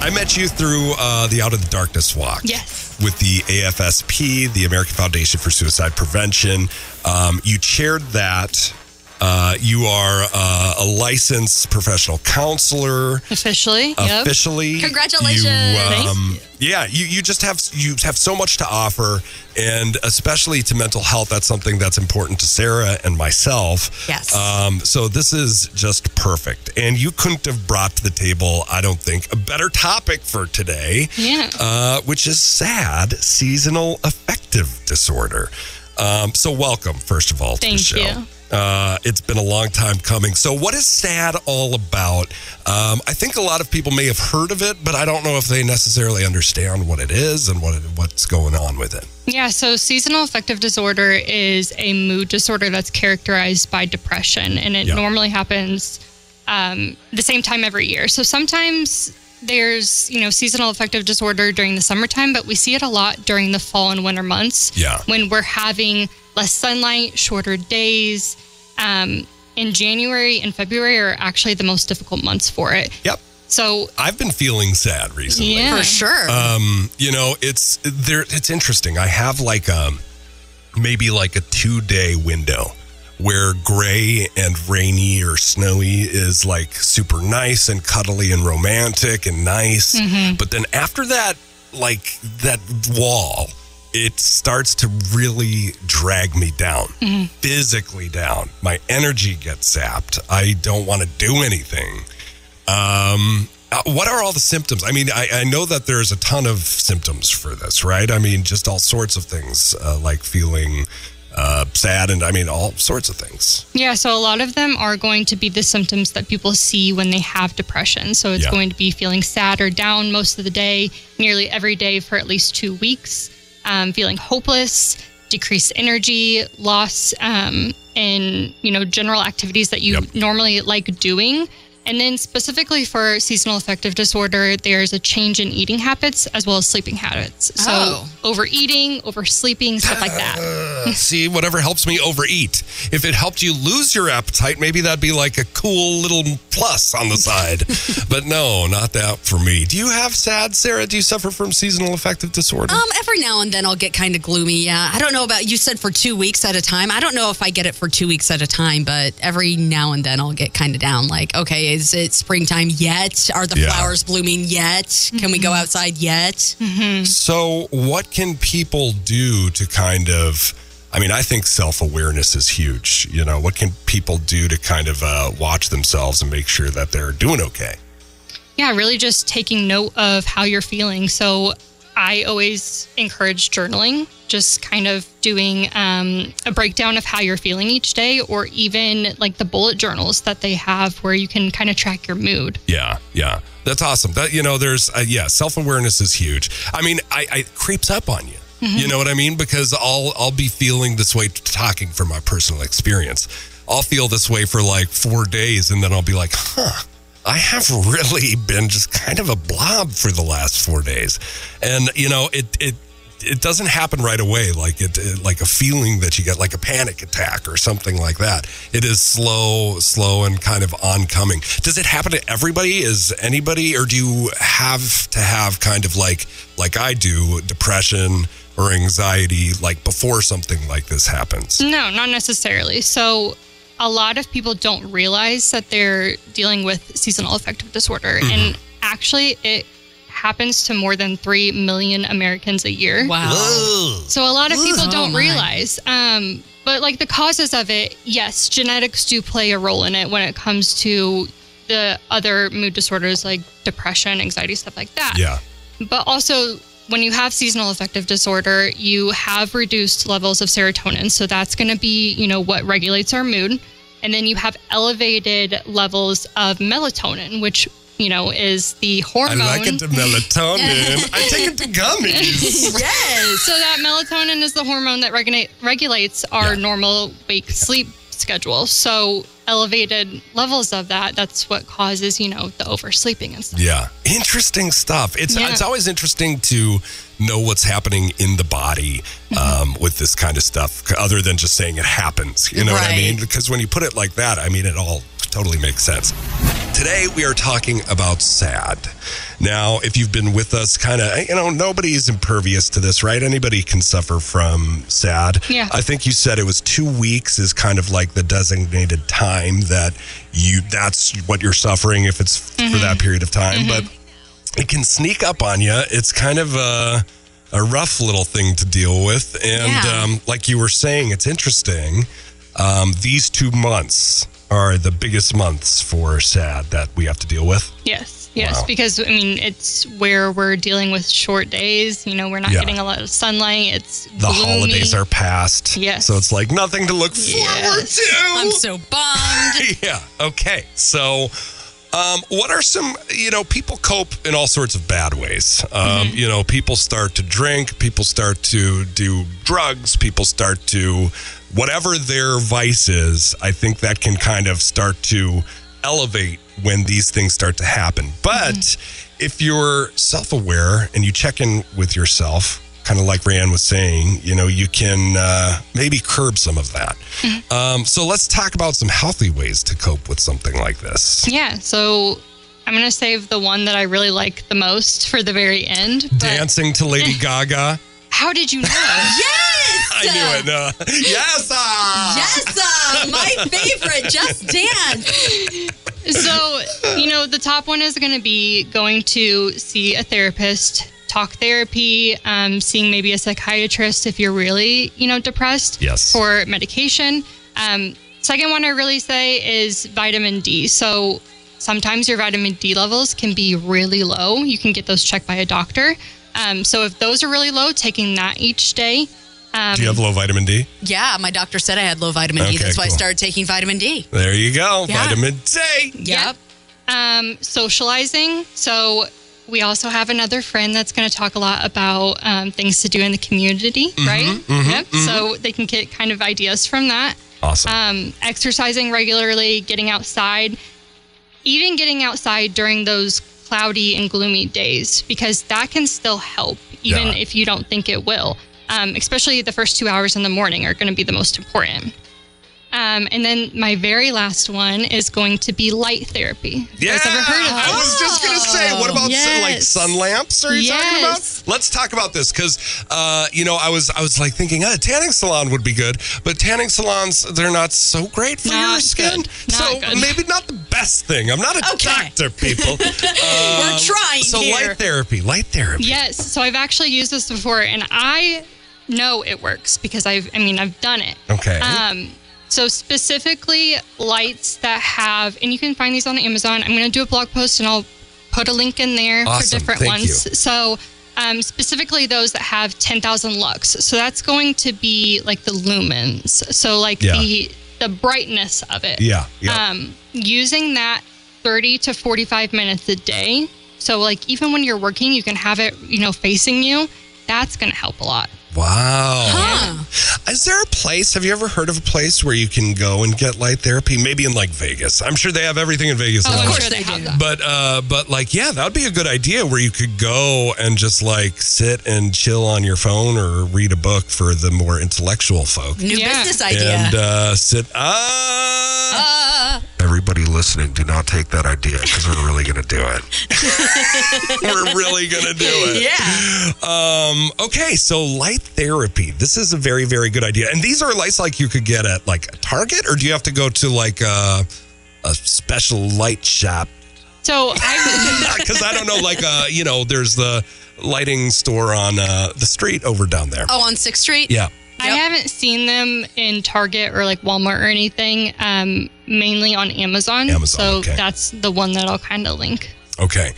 I met you through uh, the Out of the Darkness walk. Yes. With the AFSP, the American Foundation for Suicide Prevention. Um, you chaired that. Uh, you are uh, a licensed professional counselor. Officially. Yep. Officially, Congratulations. You, um, yeah, you, you just have you have so much to offer, and especially to mental health. That's something that's important to Sarah and myself. Yes. Um, so this is just perfect, and you couldn't have brought to the table, I don't think, a better topic for today. Yeah. Uh, which is sad seasonal affective disorder. Um, so welcome, first of all, to the show. you. Uh, it's been a long time coming. So, what is SAD all about? Um, I think a lot of people may have heard of it, but I don't know if they necessarily understand what it is and what it, what's going on with it. Yeah, so seasonal affective disorder is a mood disorder that's characterized by depression, and it Yeah. normally happens um, the same time every year. So sometimes there's you know seasonal affective disorder during the summertime, but we see it a lot during the fall and winter months. Yeah. when we're having less sunlight, shorter days. Um, in January and February are actually the most difficult months for it. Yep. So I've been feeling sad recently. yeah, For sure. Um, you know, it's there. It's interesting. I have like um, maybe like a two day window where gray and rainy or snowy is like super nice and cuddly and romantic and nice. But then after that, like that wall, it starts to really drag me down, physically down. My energy gets zapped. I don't want to do anything. Um, uh, what are all the symptoms? I mean, I, I know that there's a ton of symptoms for this, right? I mean, just all sorts of things uh, like feeling uh, sad and I mean, all sorts of things. Yeah, so a lot of them are going to be the symptoms that people see when they have depression. So it's Yeah. going to be feeling sad or down most of the day, nearly every day for at least two weeks, um, feeling hopeless, decreased energy, loss um, in you know general activities that you Yep. normally like doing. And then specifically for seasonal affective disorder, there's a change in eating habits as well as sleeping habits. So Oh. overeating, oversleeping, stuff like that. Uh, see, whatever helps me overeat. If it helped you lose your appetite, maybe that'd be like a cool little plus on the side. but no, not that for me. Do you have sad, Sarah? Do you suffer from seasonal affective disorder? Um, every now and then I'll get kind of gloomy. Yeah, I don't know about you said for two weeks at a time. I don't know if I get it for two weeks at a time, but every now and then I'll get kind of down. Like, okay, is it springtime yet? Are the Yeah. flowers blooming yet? Can we go outside yet? So, what can people do to kind of? I mean, I think self awareness is huge. You know, what can people do to kind of uh, watch themselves and make sure that they're doing okay? Yeah, really just taking note of how you're feeling. So I always encourage journaling, just kind of doing um, a breakdown of how you're feeling each day, or even like the bullet journals that they have where you can kind of track your mood. Yeah, yeah, that's awesome. That you know, there's uh, yeah, self awareness is huge. I mean, I, I it creeps up on you. You know what I mean? Because I'll I'll be feeling this way talking from my personal experience. I'll feel this way for like four days, and then I'll be like, huh. I have really been just kind of a blob for the last four days, and you know it it it doesn't happen right away like it, it like a feeling that you get like a panic attack or something like that it is slow slow and kind of oncoming does it happen to everybody is anybody or do you have to have kind of like like i do depression or anxiety like before something like this happens No, not necessarily. So a lot of people don't realize that they're dealing with seasonal affective disorder. And actually, it happens to more than 3 million Americans a year. Wow. So a lot of people Oh, don't my. realize. Um, but like the causes of it, yes, genetics do play a role in it when it comes to the other mood disorders like depression, anxiety, stuff like that. yeah But also, when you have seasonal affective disorder, you have reduced levels of serotonin. So that's going to be, you know, what regulates our mood. And then you have elevated levels of melatonin, which, you know, is the hormone. i like it to melatonin i take it to gummies Yes. So that melatonin is the hormone that regulate, regulates our Yeah. normal wake sleep schedule. So elevated levels of that, that's what causes, you know, the oversleeping and stuff. Yeah, interesting stuff. It's Yeah. it's always interesting to know what's happening in the body um, with this kind of stuff, other than just saying it happens. You know what I mean? Because when you put it like that, I mean it all totally makes sense. Today we are talking about SAD. Now, if you've been with us, kind of, you know, nobody's impervious to this, right? Anybody can suffer from SAD. Yeah. I think you said it was two weeks is kind of like the designated time that you, that's what you're suffering if it's for that period of time. But it can sneak up on you. It's kind of a, a rough little thing to deal with. And Yeah. um, like you were saying, it's interesting. Um, these two months are the biggest months for SAD that we have to deal with. Yes, yes, Wow. because I mean it's where we're dealing with short days. You know, we're not Yeah. getting a lot of sunlight. It's The gloomy. holidays are past. Yes. So it's like nothing to look forward to. I'm so bummed. yeah. Okay. So, um, what are some, you know, people cope in all sorts of bad ways. Um, You know, people start to drink, people start to do drugs, people start to, whatever their vice is, I think that can kind of start to elevate when these things start to happen. But if you're self aware and you check in with yourself, kind of like RaeAnne was saying, you know, you can uh, maybe curb some of that. Um, so let's talk about some healthy ways to cope with something like this. Yeah, so I'm gonna save the one that I really like the most for the very end. but Dancing to Lady Gaga. How did you know? yes! I knew it. No. Yes. ah! Yes, uh, my favorite, Just Dance. so, you know, the top one is going to be going to see a therapist, talk therapy, um, seeing maybe a psychiatrist if you're really, you know, depressed. Yes. For medication. Um, second one I really say is vitamin D. So sometimes your vitamin D levels can be really low. You can get those checked by a doctor. Um, so if those are really low, taking that each day. Um, Do you have low vitamin D? Yeah, my doctor said I had low vitamin D. Okay, That's why I started taking vitamin D. There you go. Yeah. Vitamin D. Yep. um, socializing. So we also have another friend that's going to talk a lot about um, things to do in the community, right? yep. So they can get kind of ideas from that. Awesome. Um, exercising regularly, getting outside, even getting outside during those cloudy and gloomy days, because that can still help, even Yeah. if you don't think it will. Um, especially the first two hours in the morning are going to be the most important. Um, and then my very last one is going to be light therapy. Yeah. ever heard of I was just going to say, what about sun- like sun lamps? Are you talking about? Let's talk about this because, uh, you know, I was I was like thinking, a tanning salon would be good, but tanning salons they're not so great for Not your skin. so good. maybe not the best thing. I'm not a Okay. doctor, people. We're trying so here. light therapy, light therapy. Yes. So I've actually used this before, and I know it works because I've, I mean, I've done it. Okay. Um, so specifically lights that have, and you can find these on Amazon. I'm going to do a blog post and I'll put a link in there for different Thank ones. you. So um, specifically those that have 10,000 lux. So that's going to be like the lumens. So like Yeah. the the brightness of it. yeah. Yeah. Um, using that 30 to 45 minutes a day. So like even when you're working, you can have it, you know, facing you. That's going to help a lot. Wow. Huh. Is there a place? Have you ever heard of a place where you can go and get light therapy? Maybe in like Vegas. I'm sure they have everything in Vegas. Oh, now. I'm course they, they do. But uh, but like yeah, that would be a good idea where you could go and just like sit and chill on your phone or read a book for the more intellectual folk. New Yeah. business idea. And uh, sit. Ah, uh, everybody listening, do not take that idea because we're really gonna do it. we're really gonna do it. yeah. Um, okay, so light therapy. This is a very, very good idea. And these are lights like you could get at like Target, or do you have to go to like a, a special light shop? So I Because I don't know, like uh, you know, there's the lighting store on uh, the street over down there. Oh, on Sixth Street. Yeah. I haven't seen them in Target or like Walmart or anything. Um, mainly on Amazon. Amazon, So okay. that's the one that I'll kind of link. Okay.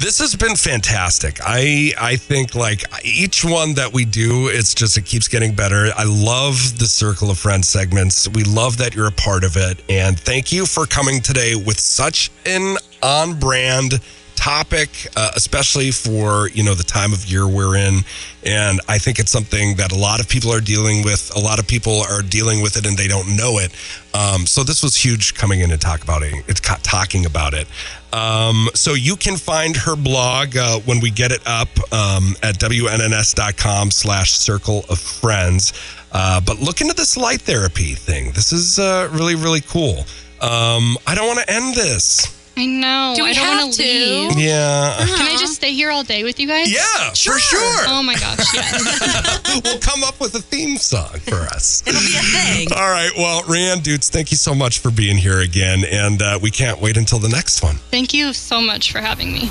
This has been fantastic. I I think like each one that we do, it's just it keeps getting better. I love the Circle of Friends segments. We love that you're a part of it. And thank you for coming today with such an on-brand topic, uh, especially for, you know, the time of year we're in. And I think it's something that a lot of people are dealing with. A lot of people are dealing with it and they don't know it. Um, so this was huge coming in and talk about it. It's talking about it. Um, so you can find her blog uh, when we get it up um, at wnns.com slash circle of friends. Uh, but look into this light therapy thing. This is uh, really, really cool. Um, I don't want to end this I know. Do we I don't have want to? leave. Yeah. Can I just stay here all day with you guys? Yeah, for sure. Oh my gosh, yes. we'll come up with a theme song for us. It'll be a thing. All right. Well, RaeAnne Dutz, thank you so much for being here again. And uh, we can't wait until the next one. Thank you so much for having me.